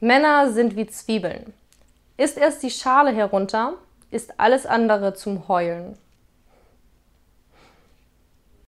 Männer sind wie Zwiebeln. Ist erst die Schale herunter, ist alles andere zum Heulen.